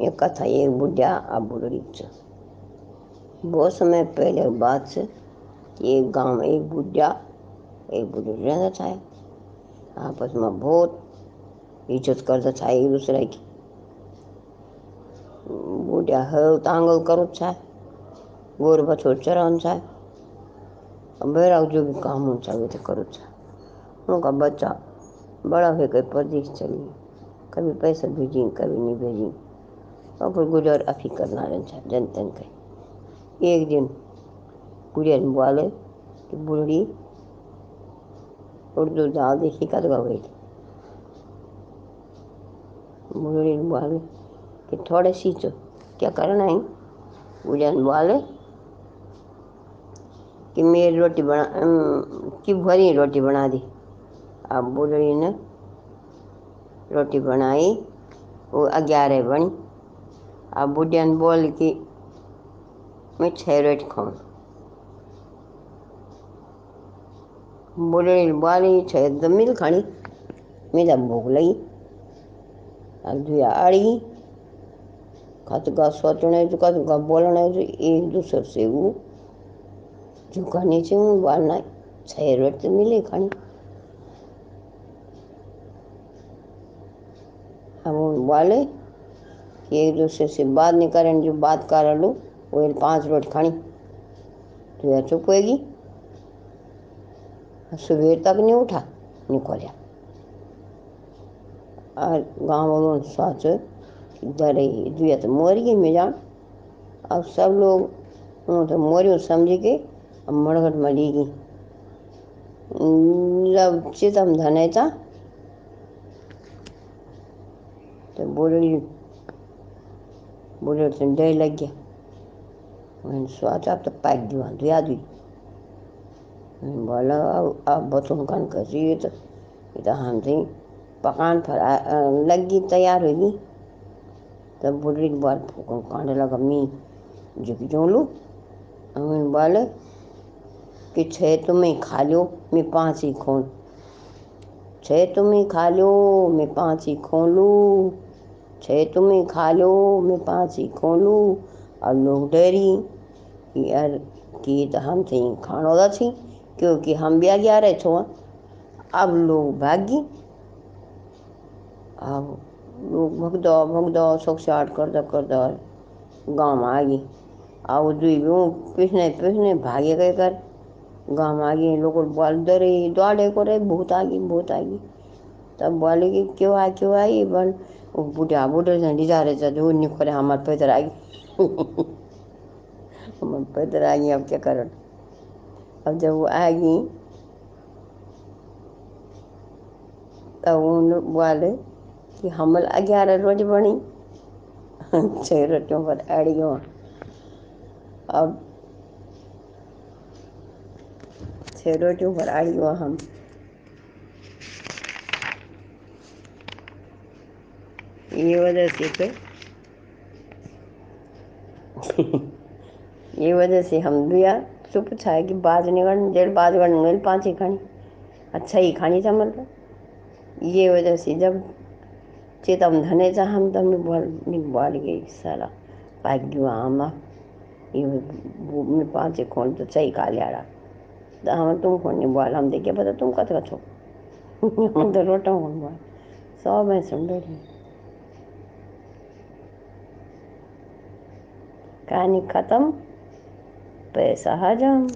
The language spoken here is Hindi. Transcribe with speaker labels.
Speaker 1: ये कथा एक बुढ़िया और बुढ़ड़ी बहुत समय पहले बात से एक गाँव में एक बुढ़िया, एक बुढ़ी रहता था। आपस में बहुत इज़्ज़त करता था एक दूसरे की। बुढ़िया हल तांगल करो था, गोर बछोर चरान था, बेरा जो भी काम होता वो तो करो था। उनका बच्चा बड़ा हो गए परदेश चली कभी पैसा भेजी, कभी नहीं भेजी। और गुजर अफी करना रहता जन तन एक दिन ने बोले कि बुढ़ी उर्दू दाल देखी कद गई बुढ़ी बोले कि थोड़े सी तो क्या करना है? ने बोले कि मेरी रोटी बना कि भरी रोटी बना दी। अब बुढ़ी ने रोटी बनाई वो ग्यारह बनी। अब बुढ़िया ने बोल कि खाऊँ बुढ़ी ने बोली छः मिल खानी मेरा दुआ अड़ी कत का सोचने बोलने एक दूसरे से वो झुकाने से बोलना छः रोटी तो मिले खानी बोले एक दूसरे से बात नहीं करें, जो बात कर वो पाँच रोट खानी। तो यह चुप होएगी सुबह तक नहीं उठा निकोलिया और गाँव वालों ने सोच डरे दुआ तो मोरी मैं जान अब सब लोग तो मोरी समझ के, अब मड़गट मरी गई। जब चितम धने था। तो बुढ़ी बुढ़े से डर लग गया। मैंने सोचा तो पैक दिवा दुआ दी बोला, अब अब बतून कन कसी तो? ये तो हम थी पकान फरा लगी तैयार होगी। तब बुढ़ी बाल फूकन कांडे लगा, मी, जो लू? मैंने बोले, कि छः तुम्हें खा लो मैं पाँच ही खोल छः तुम्हें खा लो मैं पाँच ही खोलूँ छः तुम्हें खा लो, मैं पाँच ही खोलूँ और लोग डरी यार, कि तो हम थे दा थी, क्योंकि हम भी आ गया रहे छो अब लोग भागी। अब लोग भगदो भगदो दो कर दो गाँव में आ गई। अब दुई भी पिछने पिछने भागे गए कर गाँव में आ गई, लोग बोल डरे दौड़े को रे भूत आ गई, भूत आ गई। तब बोले कि क्यों आ, क्यों आई? वो बुढ़ा बुढ़े से जा रहे थे जो निखोरे हमारे पैदल आ हमारे पैदल आ अब क्या करो अब जब वो आ गई तब उन बोले कि हमल ग्यारह रोटी बनी छः रोटियों पर अड़ अब छः रोटियों पर अड़ हम वजह से तो ये वजह से हम दुआ चुप छा कि बाज निकल डेढ़ बाज गण पाँच ही खानी। अच्छा ही खानी था मतलब ये वजह से जब चेतम धने जा हम तब बोल बोल गई साला। पाक गया हम ये मैं पाँच खोल तो सही खा लिया रहा तो हम तुम कौन नहीं बोल हम देखिए पता तुम कत छो हम तो रोटा कौन बोल। सौ मैं सुन रही कहानी ख़त्म। पैसा हजम